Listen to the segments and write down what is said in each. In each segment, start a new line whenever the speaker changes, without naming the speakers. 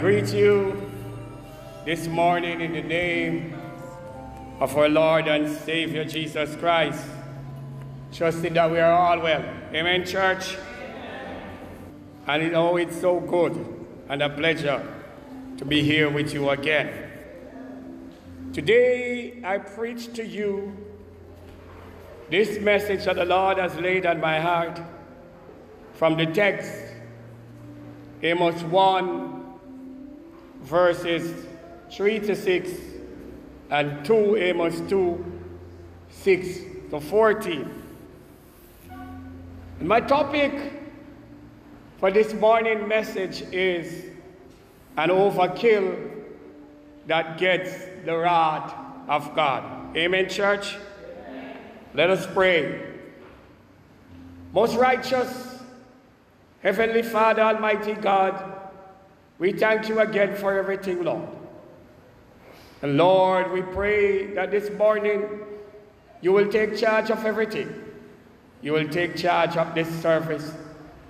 greet you this morning in the name of our Lord and Savior Jesus Christ, trusting that we are all well. Amen, church? And you know it's so good and a pleasure to be here with you again. Today I preach to you this message that the Lord has laid on my heart from the text, Amos 1, verses 3 to 6, and 2 Amos 2, 6 to 14. And my topic for this morning message is an overkill that gets the wrath of God. Amen, church? Let us pray. Most righteous, Heavenly Father, Almighty God, we thank you again for everything, Lord. And Lord, we pray that this morning you will take charge of everything. You will take charge of this service,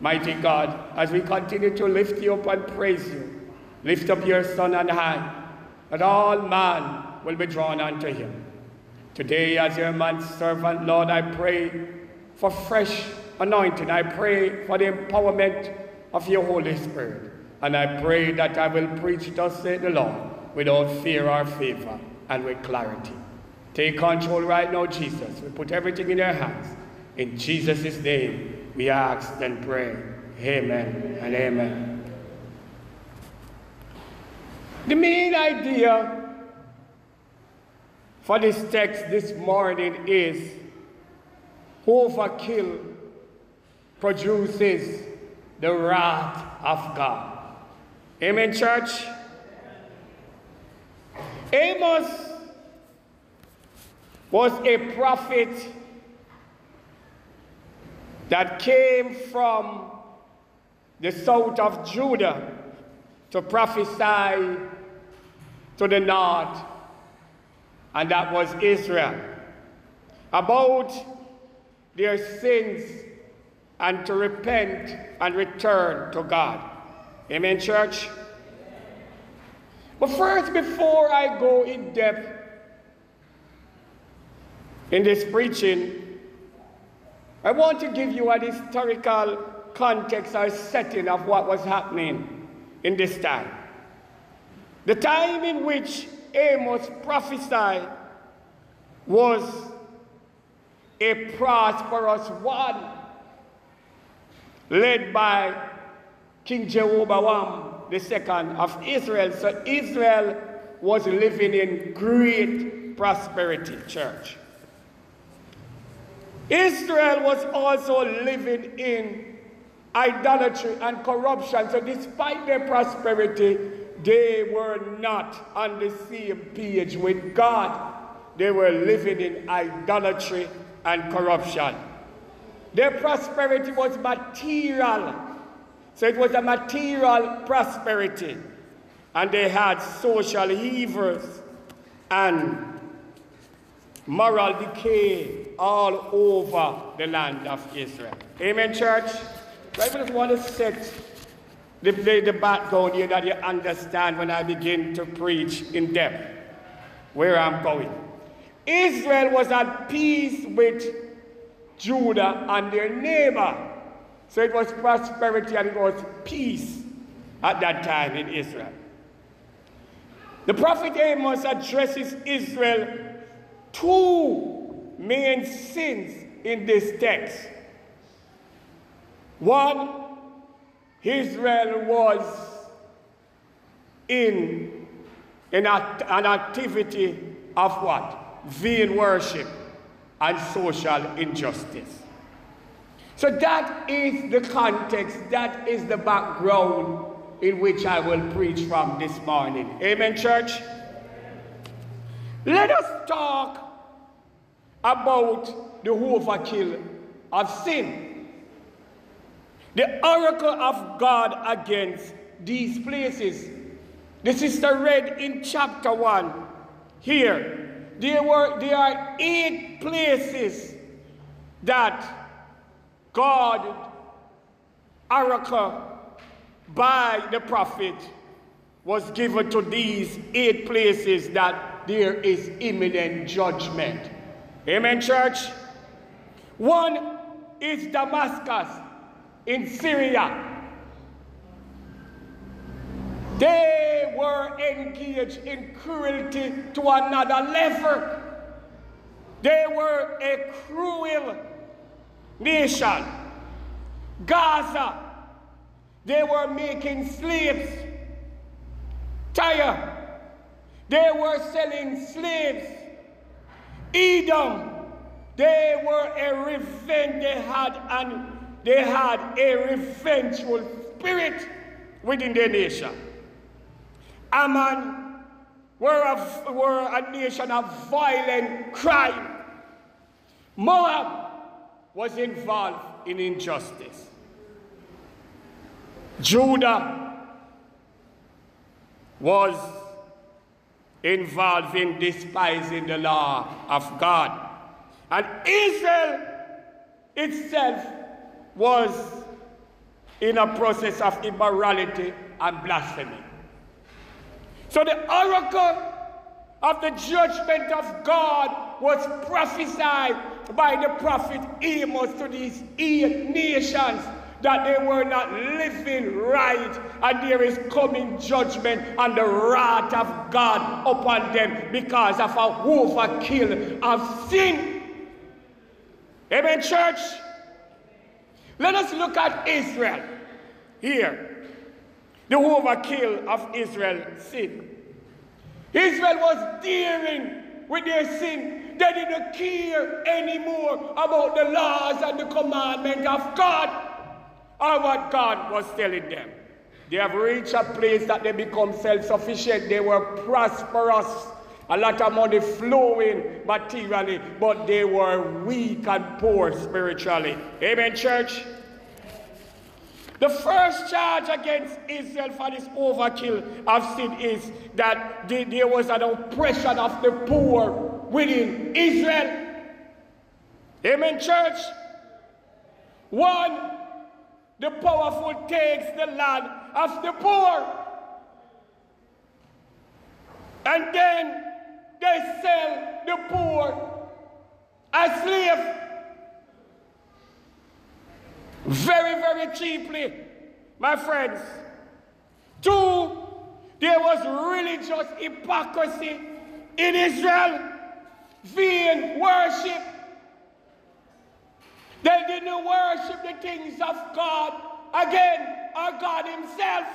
mighty God, as we continue to lift you up and praise you. Lift up your Son on high, that all man will be drawn unto him. Today, as your man servant, Lord, I pray for fresh anointing. I pray for the empowerment of your Holy Spirit. And I pray that I will preach, thus saith the Lord, without fear or favor and with clarity. Take control right now, Jesus. We put everything in your hands. In Jesus' name, we ask and pray. Amen and amen. The main idea for this text this morning is overkill produces the wrath of God. Amen, church? Amos was a prophet that came from the south of Judah to prophesy to the north, and that was Israel, about their sins and to repent and return to God. Amen, church? But first, before I go in depth in this preaching, I want to give you an historical context or setting of what was happening in this time. The time in which Amos prophesied was a prosperous one, led by King Jeroboam II of Israel. So Israel was living in great prosperity, church. Israel was also living in idolatry and corruption. So despite their prosperity, they were not on the same page with God. They were living in idolatry and corruption. Their prosperity was material. So it was a material prosperity. And they had social evils and moral decay all over the land of Israel. Amen, church? So I just want to set the, the, the background here that you understand when I begin to preach in depth where I'm going. Israel was at peace with Judah and their neighbor. So it was prosperity and it was peace at that time in Israel. The prophet Amos addresses Israel two main sins in this text. One, Israel was in an, an activity of what? Vain worship and social injustice. So that is the context, that is the background in which I will preach from this morning. Amen, church? Let us talk about the overkill of sin. The oracle of God against these places. The sister read in chapter 1 here. There, were, there are eight places that God oracle by the prophet was given to these eight places that there is imminent judgment. Amen, church? One is Damascus in Syria. They were engaged in cruelty to another level. They were a cruel nation. Gaza, they were making slaves. Tyre, they were selling slaves. Edom, they were a revenge, they had an they had a revengeful spirit within their nation. Ammon were a, were a nation of violent crime. Moab was involved in injustice. Judah was involved in despising the law of God. And Israel itself was in a process of immorality and blasphemy. So the oracle of the judgment of God was prophesied by the prophet Amos to these nations that they were not living right and there is coming judgment and the wrath of God upon them because of a overkill of sin. Amen, church? Let us look at Israel here. The overkill of Israel sin. Israel was dealing with their sin. They didn't care anymore about the laws and the commandment of God or what God was telling them. They have reached a place that they become self sufficient. They were prosperous, a lot of money flowing materially, but they were weak and poor spiritually. Amen, church? The first charge against Israel for this overkill of sin is that there was an oppression of the poor within Israel. Amen, church? One, the powerful takes the land of the poor. And then they sell the poor as slaves. Very, very cheaply, my friends. Two, there was religious hypocrisy in Israel, vain worship they didn't worship the things of God again, or God Himself.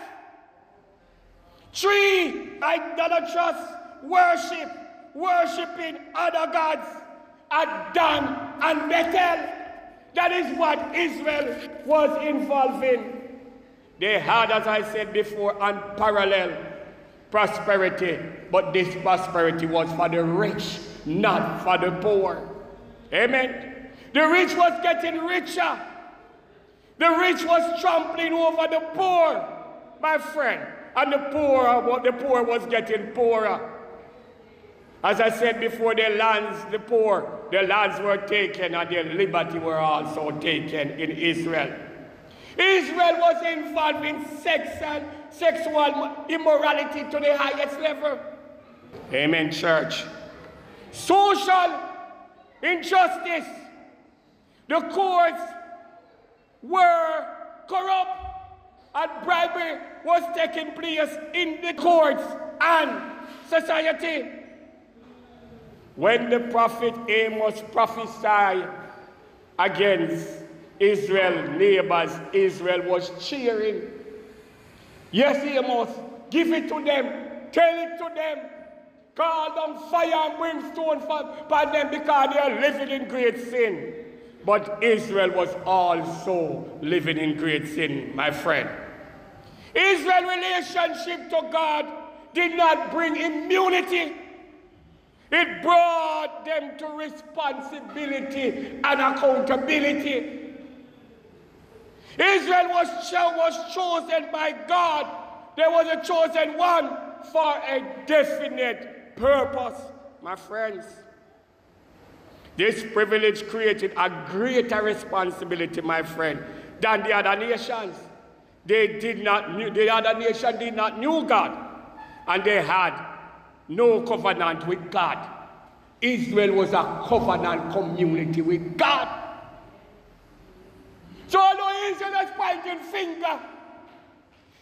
Three, idolatrous worship, worshiping other gods at Dan and Bethel. That is what Israel was involved in. They had, as I said before, unparalleled prosperity, but this prosperity was for the rich, not for the poor. Amen. The rich was getting richer. The rich was trampling over the poor, my friend. And the poor, the poor was getting poorer. As I said before, their lands, the poor, their lands were taken and their liberty were also taken in Israel. Israel was involved in sex and sexual immorality to the highest level. Amen, church. Social injustice the courts were corrupt and bribery was taking place in the courts and society. When the prophet Amos prophesied against Israel, neighbors, Israel was cheering. Yes, Amos, give it to them, tell it to them, call them fire and brimstone for them because they are living in great sin. But Israel was also living in great sin, my friend. Israel's relationship to God did not bring immunity. It brought them to responsibility and accountability. Israel was, was chosen by God. There was a chosen one for a definite purpose, my friends. This privilege created a greater responsibility, my friend, than the other nations. They did not, the other nation did not knew God, and they had no covenant with God. Israel was a covenant community with God. So although Israel is pointing finger,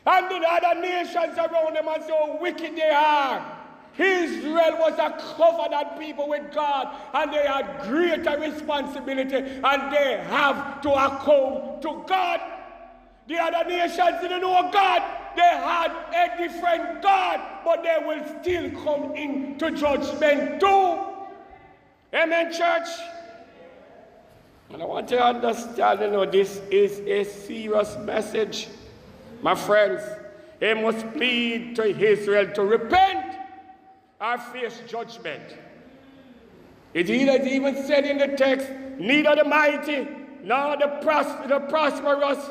and the other nations around them and so wicked they are, Israel was a covenant people with God, and they had greater responsibility, and they have to account to God. The other nations didn't know God. They had a different God, but they will still come into judgment too. Amen, church? And I want you to understand, you know, this is a serious message. My friends, he must plead to Israel to repent or face judgment. It even said in the text, neither the mighty nor the, pros- the prosperous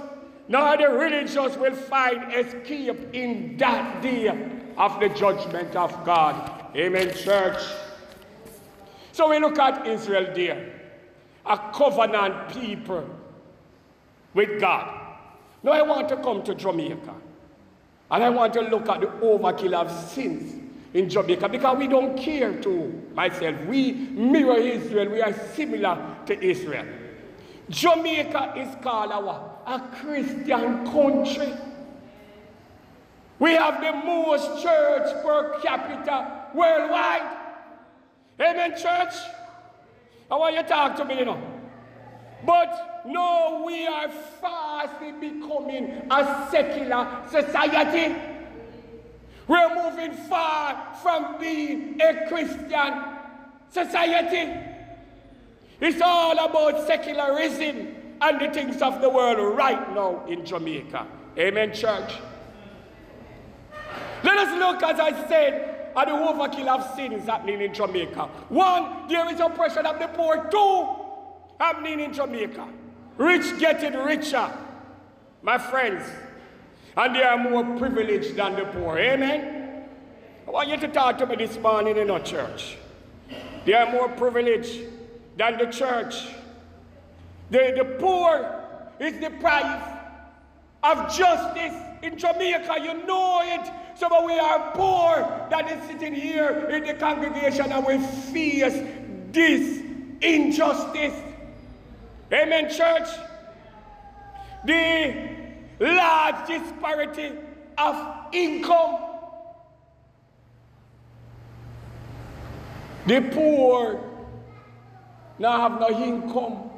nor the religious will find escape in that day of the judgment of God. Amen, church. So we look at Israel there, a covenant people with God. Now I want to come to Jamaica. And I want to look at the overkill of sins in Jamaica because we don't care to myself. We mirror Israel. We are similar to Israel. Jamaica is called our a Christian country. We have the most church per capita worldwide. Amen, church? I want you to talk to me, you know. But no, we are fast becoming a secular society. We're moving far from being a Christian society. It's all about secularism and the things of the world right now in Jamaica. Amen, church. Let us look, as I said, at the overkill of sins happening in Jamaica. One, there is oppression of the poor. Two, happening in Jamaica. Rich getting richer, my friends. And they are more privileged than the poor. Amen? I want you to talk to me this morning in our church. They are more privileged than the church. The, the poor is deprived of justice in Jamaica. You know it. So but we are poor that is sitting here in the congregation and we face this injustice. Amen, church. The large disparity of income. The poor now have no income.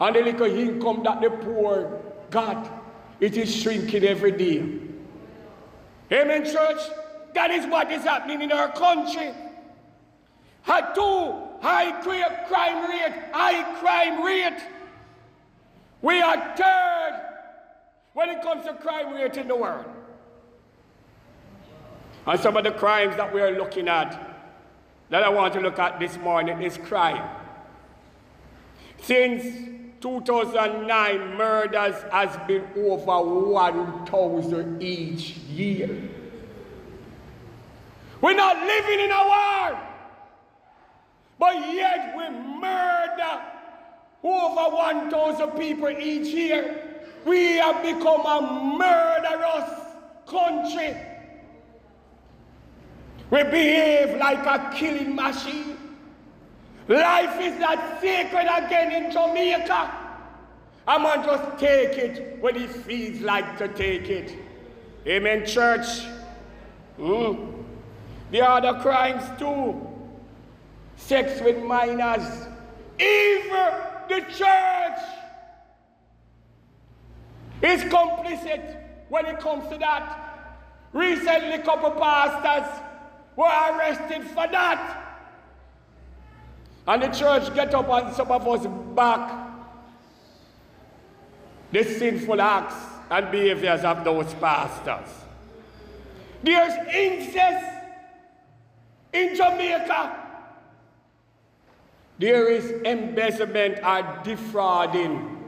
And the little income that the poor got, it is shrinking every day. Amen, church? That is what is happening in our country. Had two high crime rate, high crime rate. We are third when it comes to crime rate in the world. And some of the crimes that we are looking at, that I want to look at this morning, is crime. Since 2009, murders has been over 1,000 each year. We're not living in a war, but yet we murder over 1,000 people each year. We have become a murderous country. We behave like a killing machine. Life is not sacred again in Jamaica. I man just take it when he feels like to take it. Amen, church. Mm. The other crimes too. Sex with minors. Even the church is complicit when it comes to that. Recently, couple pastors were arrested for that. And the church get up and some of us back the sinful acts and behaviors of those pastors. There's incest in Jamaica. There is embezzlement or defrauding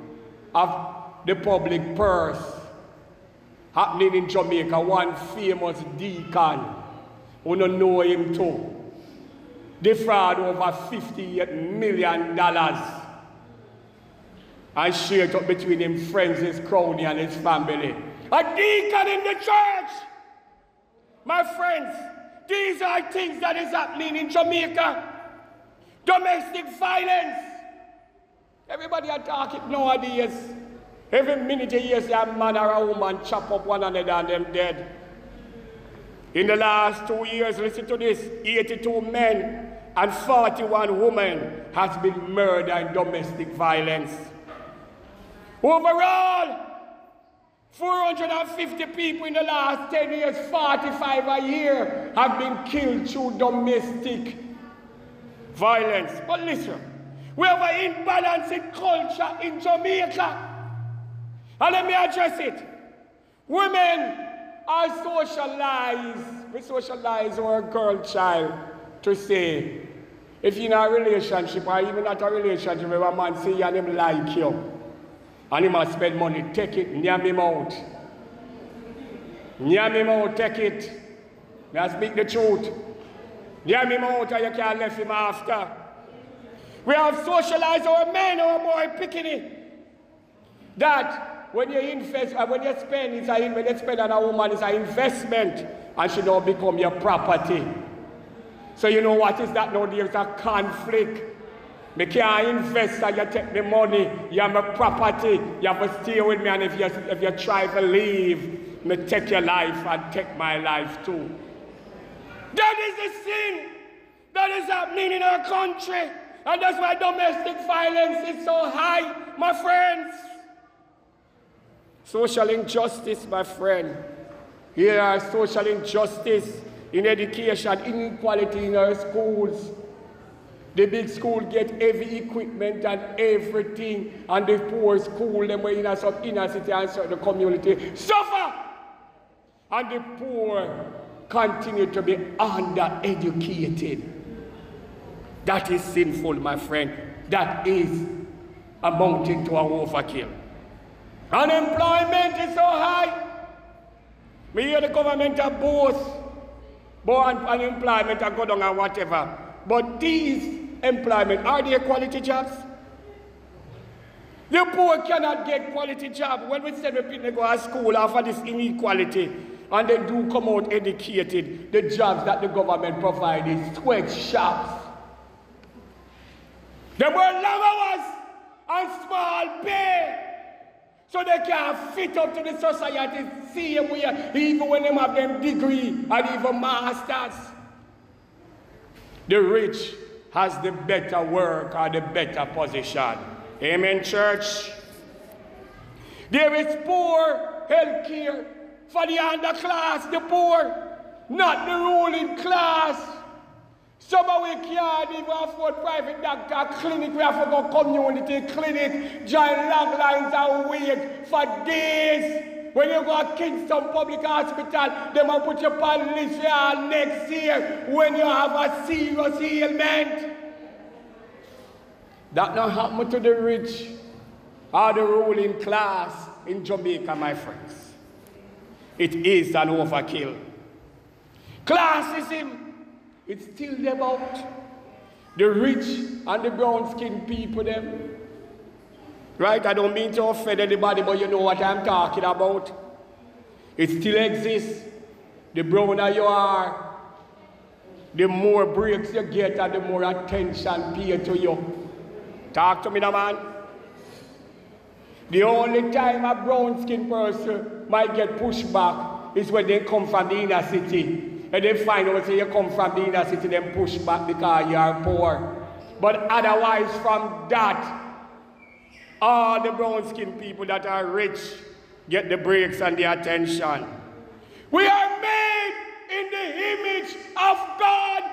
of the public purse happening in Jamaica. One famous deacon, who don't know him too, defraud over $58 million and share it up between him friends, his crony, and his family. A deacon in the church. My friends, these are things that is happening in Jamaica. Domestic violence. Everybody are talking nowadays. Every minute you hear a man or a woman chop up one another and them dead. In the last two years, listen to this, 82 men and 41 women has been murdered in domestic violence. Overall, 450 people in the last 10 years, 45 a year, have been killed through domestic violence. But listen, we have an imbalance in culture in Jamaica. And let me address it. Women are socialized, we socialize our girl child to say, if you're in a relationship or even not a relationship with a man say you and him like you, and he must spend money, take it, near him out. Near him out, take it. May I speak the truth. Near him out and you can't left him after. We have socialized our men, our boy picking it. That when you invest, uh, when you spend, it's a, when you spend on a woman, it's an investment and she don't become your property. So you know what is that now? There's a conflict. Me can't invest and you take the money, you have my property, you have to stay with me and if you, if you try to leave, me take your life and take my life too. That is the sin that is happening in our country. And that's why domestic violence is so high, my friends. Social injustice, my friend. Here are social injustice in education, inequality in our schools. The big school get heavy equipment and everything, and the poor school, them were in a some inner city and certain community, suffer. And the poor continue to be undereducated. That is sinful, my friend. That is amounting to an overkill. Unemployment is so high. We hear the government are both born unemployment and go down and whatever. But these employment, are they quality jobs? The poor cannot get quality job. When we send people go to school after this inequality, and they do come out educated, the jobs that the government provides is sweatshops. They work long hours and small pay. So they can fit up to the society See same way, even when they have them degree and even masters. The rich has the better work or the better position. Amen, church. There is poor health care for the underclass, the poor, not the ruling class. Some of we can't even afford private doctor clinic. We have to go community clinic, join long lines and wait for days. When you go to Kingston Public Hospital, they will put you on list for next year when you have a serious ailment. That not happen to the rich or the ruling class in Jamaica, my friends. It is an overkill. Classism it's still about the rich and the brown skinned people them. Right? I don't mean to offend anybody, but you know what I'm talking about. It still exists. The browner you are, the more breaks you get and the more attention paid to you. Talk to me now, man. The only time a brown skinned person might get pushed back is when they come from the inner city and they find out say you come from the inner city, then push back because you are poor. But otherwise from that, all the brown skinned people that are rich get the breaks and the attention. We are made in the image of God.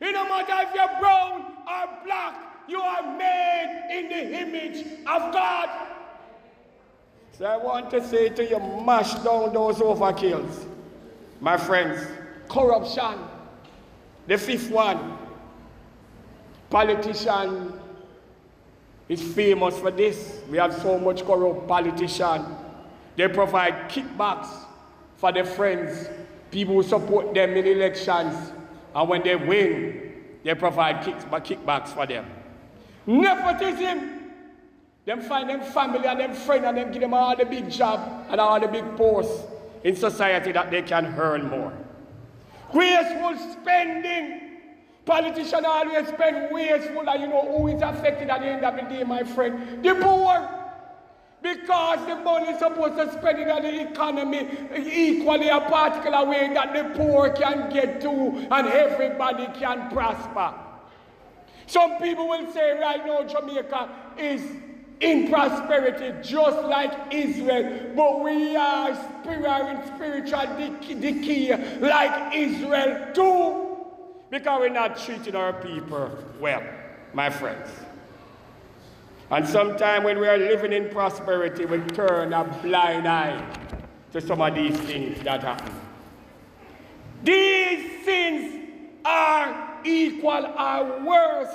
It no matter if you're brown or black, you are made in the image of God. So I want to say to you, mash down those overkills. My friends, corruption. The fifth one, politician is famous for this. We have so much corrupt politician. They provide kickbacks for their friends, people who support them in elections. And when they win, they provide kickbacks for them. Nepotism them find them family and them friend and them give them all the big job and all the big posts in society that they can earn more. Wasteful spending. Politicians always spend wasteful and you know who is affected at the end of the day, my friend? The poor. Because the money is supposed to spend in the economy equally a particular way that the poor can get to and everybody can prosper. Some people will say right now Jamaica is in prosperity just like Israel, but we are in spiritual decay like Israel too because we're not treating our people well, my friends. And sometimes when we are living in prosperity, we turn a blind eye to some of these things that happen. These sins are equal or worse,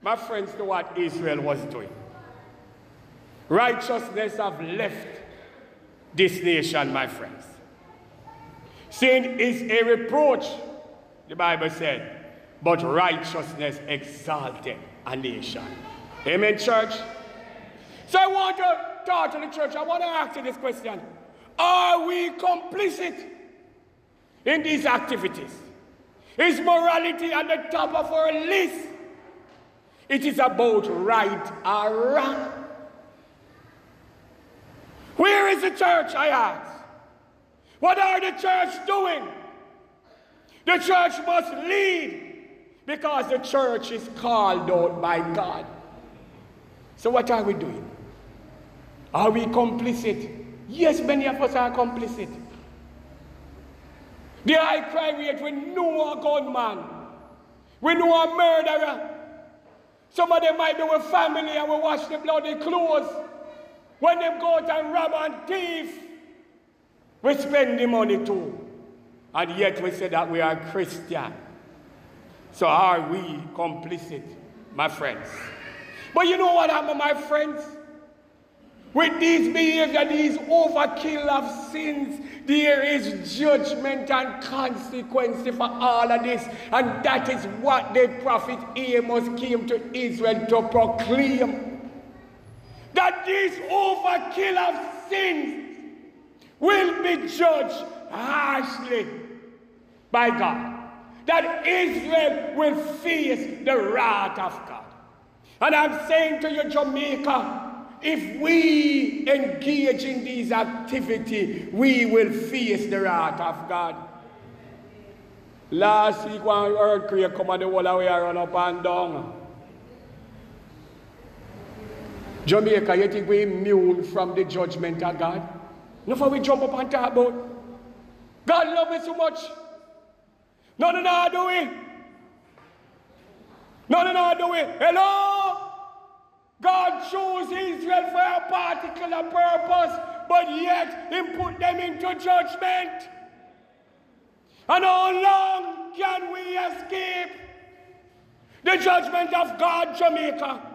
my friends, to what Israel was doing. Righteousness have left this nation, my friends. Sin is a reproach, the Bible said, but righteousness exalted a nation. Amen, church? So I want to talk to the church. I want to ask you this question Are we complicit in these activities? Is morality at the top of our list? It is about right or wrong. Is the church, I ask? What are the church doing? The church must lead because the church is called out by God. So what are we doing? Are we complicit? Yes, many of us are complicit. The high crime rate, we know a gunman. We know a murderer. Some of them might be with family and we wash the bloody clothes. When them go out and rob and thief, we spend the money too. And yet we say that we are Christian. So are we complicit, my friends? But you know what happened, my friends? With these behavior, these overkill of sins, there is judgment and consequence for all of this. And that is what the prophet Amos came to Israel to proclaim. That this overkill of sins will be judged harshly by God. That Israel will face the wrath of God. And I'm saying to you, Jamaica, if we engage in these activity, we will face the wrath of God. Last week when earthquake come and the whole way run up and down. Jamaica, you think we immune from the judgment of God? No for we jump up and talk about. God love me so much. No, no, no, do we. No, no, no, do we. Hello? God chose Israel for a particular purpose, but yet He put them into judgment. And how long can we escape the judgment of God, Jamaica?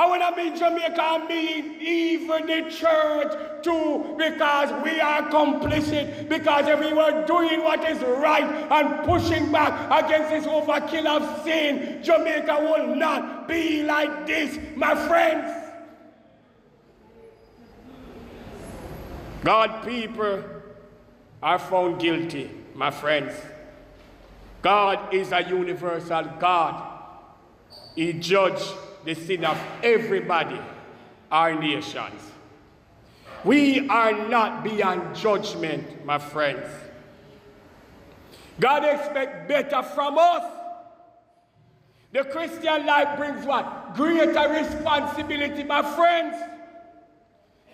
And when I mean Jamaica, I mean even the church too, because we are complicit. Because if we were doing what is right and pushing back against this overkill of sin, Jamaica will not be like this, my friends. God people are found guilty, my friends. God is a universal God. He judges the sin of everybody, our nations. We are not beyond judgment, my friends. God expects better from us. The Christian life brings what? Greater responsibility, my friends.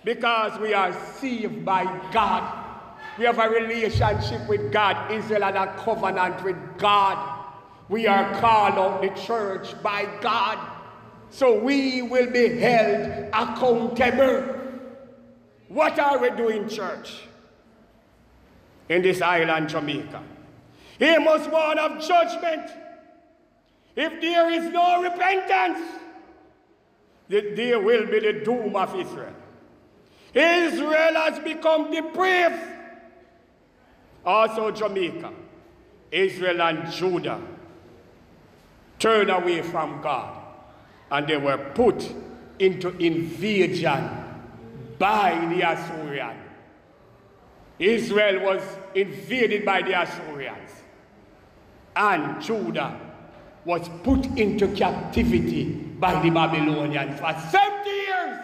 Because we are saved by God. We have a relationship with God. Israel had a covenant with God. We are called out the church by God. So we will be held accountable. What are we doing, church? In this island, Jamaica. He must warn of judgment. If there is no repentance, there will be the doom of Israel. Israel has become depraved. Also, Jamaica, Israel and Judah turn away from God and they were put into invasion by the Assyrian. Israel was invaded by the Assyrians, and Judah was put into captivity by the Babylonians for 70 years.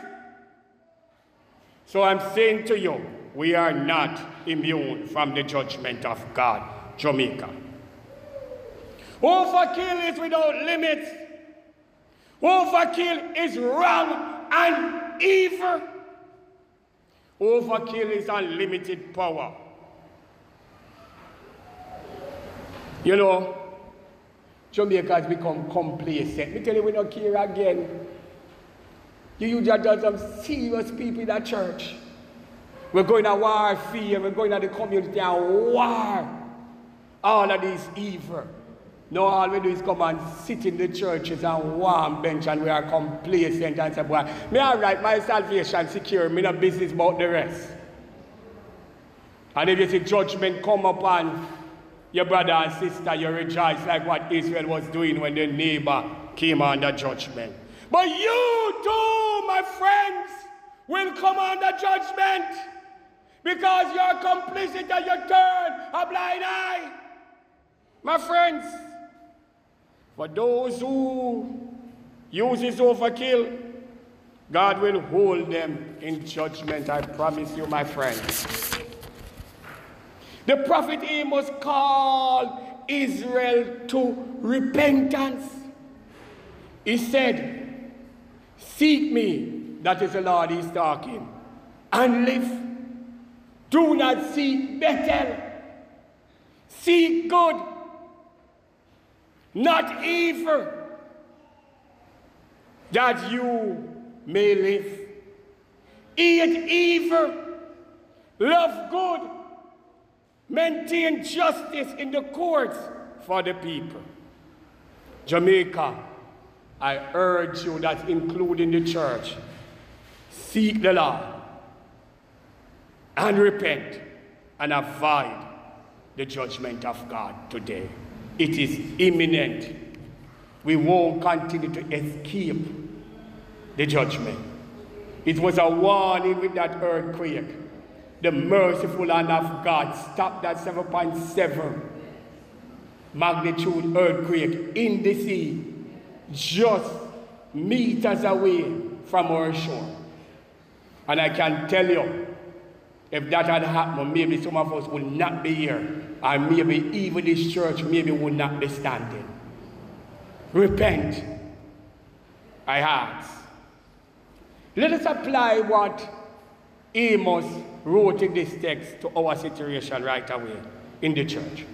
So I'm saying to you, we are not immune from the judgment of God, Jamaica. Overkill is without limits. Overkill is wrong and evil. Overkill is unlimited power. You know, Jamaica has become complacent. Me tell you, we don't care again. You usually got some serious people in that church. We're going to war fear, we're going to the community and war. All of this evil. No, all we do is come and sit in the churches and warm bench and we are complacent and say, boy, me all right, my salvation secure, me no business about the rest. And if you see judgment come upon your brother and sister, you rejoice like what Israel was doing when their neighbor came under judgment. But you too, my friends, will come under judgment because you're complicit and you turn a blind eye. My friends, for those who use this overkill, God will hold them in judgment, I promise you, my friends. The prophet Amos called Israel to repentance. He said, Seek me, that is the Lord he's talking, and live. Do not seek Bethel. Seek good not evil, that you may live. Eat evil, love good, maintain justice in the courts for the people. Jamaica, I urge you that including the church, seek the Lord and repent and avoid the judgment of God today. It is imminent. We won't continue to escape the judgment. It was a warning with that earthquake. The merciful hand of God stopped that 7.7 magnitude earthquake in the sea, just meters away from our shore. And I can tell you, if that had happened, maybe some of us would not be here and maybe even this church maybe would not be standing. Repent, I ask. Let us apply what Amos wrote in this text to our situation right away in the church.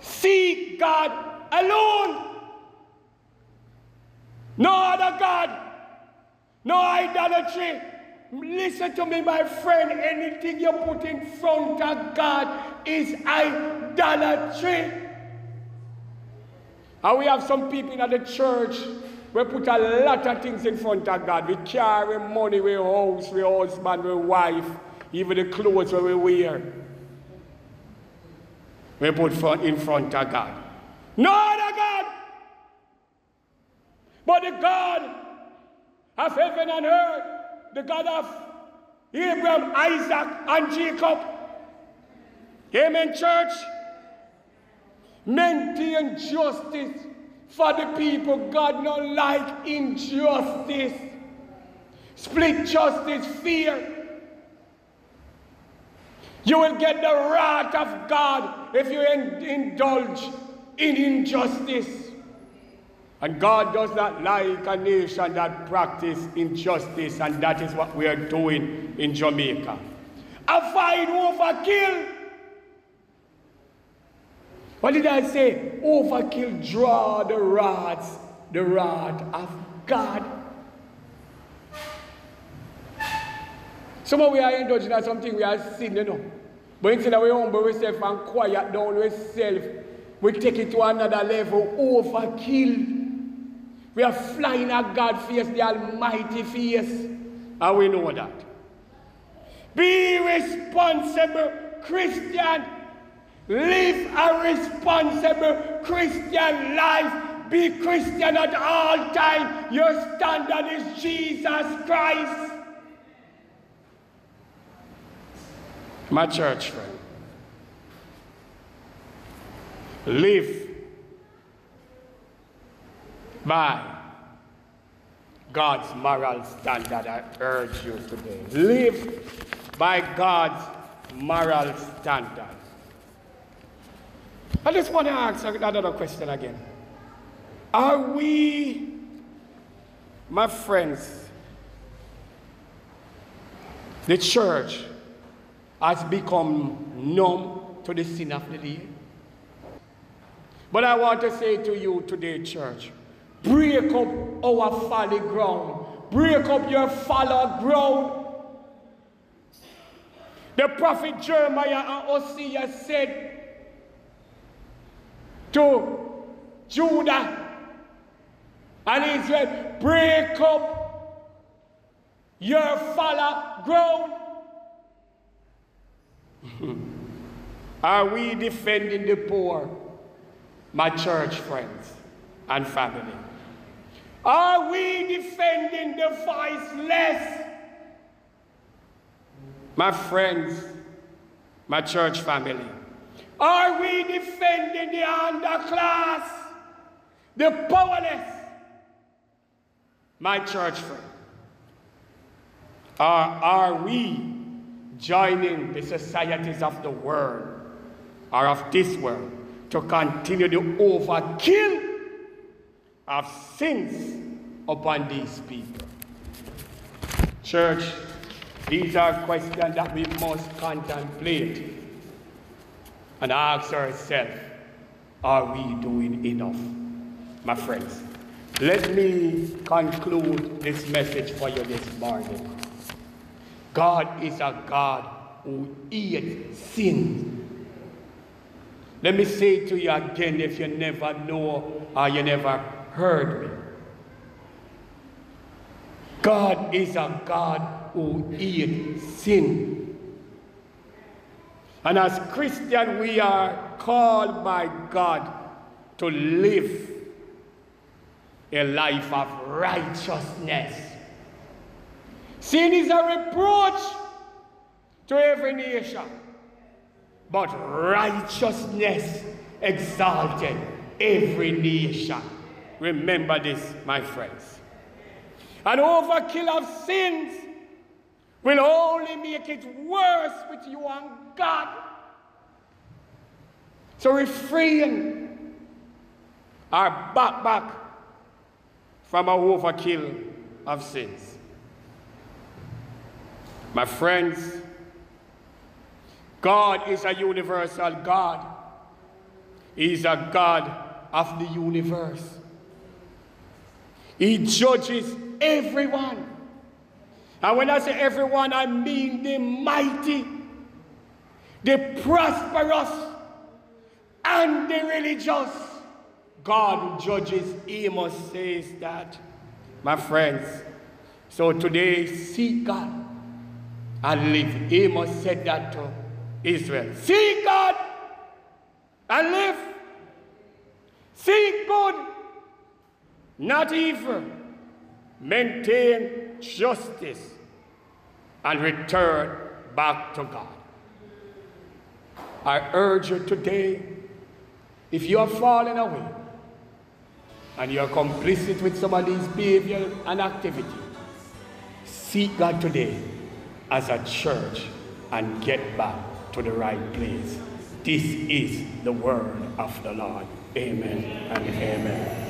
Seek God alone. No other God. No idolatry. Listen to me, my friend. Anything you put in front of God is idolatry. And we have some people in the church we put a lot of things in front of God. We carry money, we house, we husband, we wife, even the clothes we wear. We put in front of God. No other God. But the God of heaven and earth the God of Abraham, Isaac, and Jacob. Amen, church. Maintain justice for the people. God not like injustice. Split justice, fear. You will get the wrath of God if you indulge in injustice. And God does not like a nation that practice injustice, and that is what we are doing in Jamaica. Avoid overkill. What did I say? Overkill draw the wrath, the wrath of God. Some of we are indulging in something we are sinning, you know. But instead of we humble ourselves and quiet down ourselves, we take it to another level, overkill. We are flying at God's face, the Almighty face. And we know that. Be responsible, Christian. Live a responsible Christian life. be Christian at all time. Your standard is Jesus Christ. My church friend, live by God's moral standard. I urge you today. Live by God's moral standard. I just want to ask another question again. Are we, my friends, the church has become numb to the sin of the day? But I want to say to you today, church, break up our folly ground, break up your fallow ground. The prophet Jeremiah and Hosea said, to Judah and Israel, break up your fallow ground. Are we defending the poor, my church friends and family? Are we defending the voiceless? My friends, my church family. Are we defending the underclass, the powerless? My church friend. Or are we joining the societies of the world or of this world to continue the overkill of sins upon these people? Church, these are questions that we must contemplate and ask ourselves, are we doing enough? My friends, let me conclude this message for you this morning. God is a God who hates sin. Let me say to you again if you never know or you never heard me. God is a God who hates sin. And as Christians, we are called by God to live a life of righteousness. Sin is a reproach to every nation, but righteousness exalted every nation. Remember this, my friends. An overkill of sins will only make it worse with you and God. So refrain our back back from our overkill of sins. My friends, God is a universal God. He is a God of the universe. He judges everyone. And when I say everyone, I mean the mighty, the prosperous, and the religious. God judges Amos says that, my friends. So today, seek God and live. Amos said that to Israel. Seek God and live. Seek good, not evil. Maintain justice and return back to God. I urge you today, if you are falling away and you are complicit with some of these behavior and activity, seek God today as a church and get back to the right place. This is the word of the Lord. Amen and amen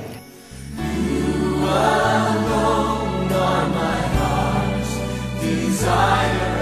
well known are my heart's desire.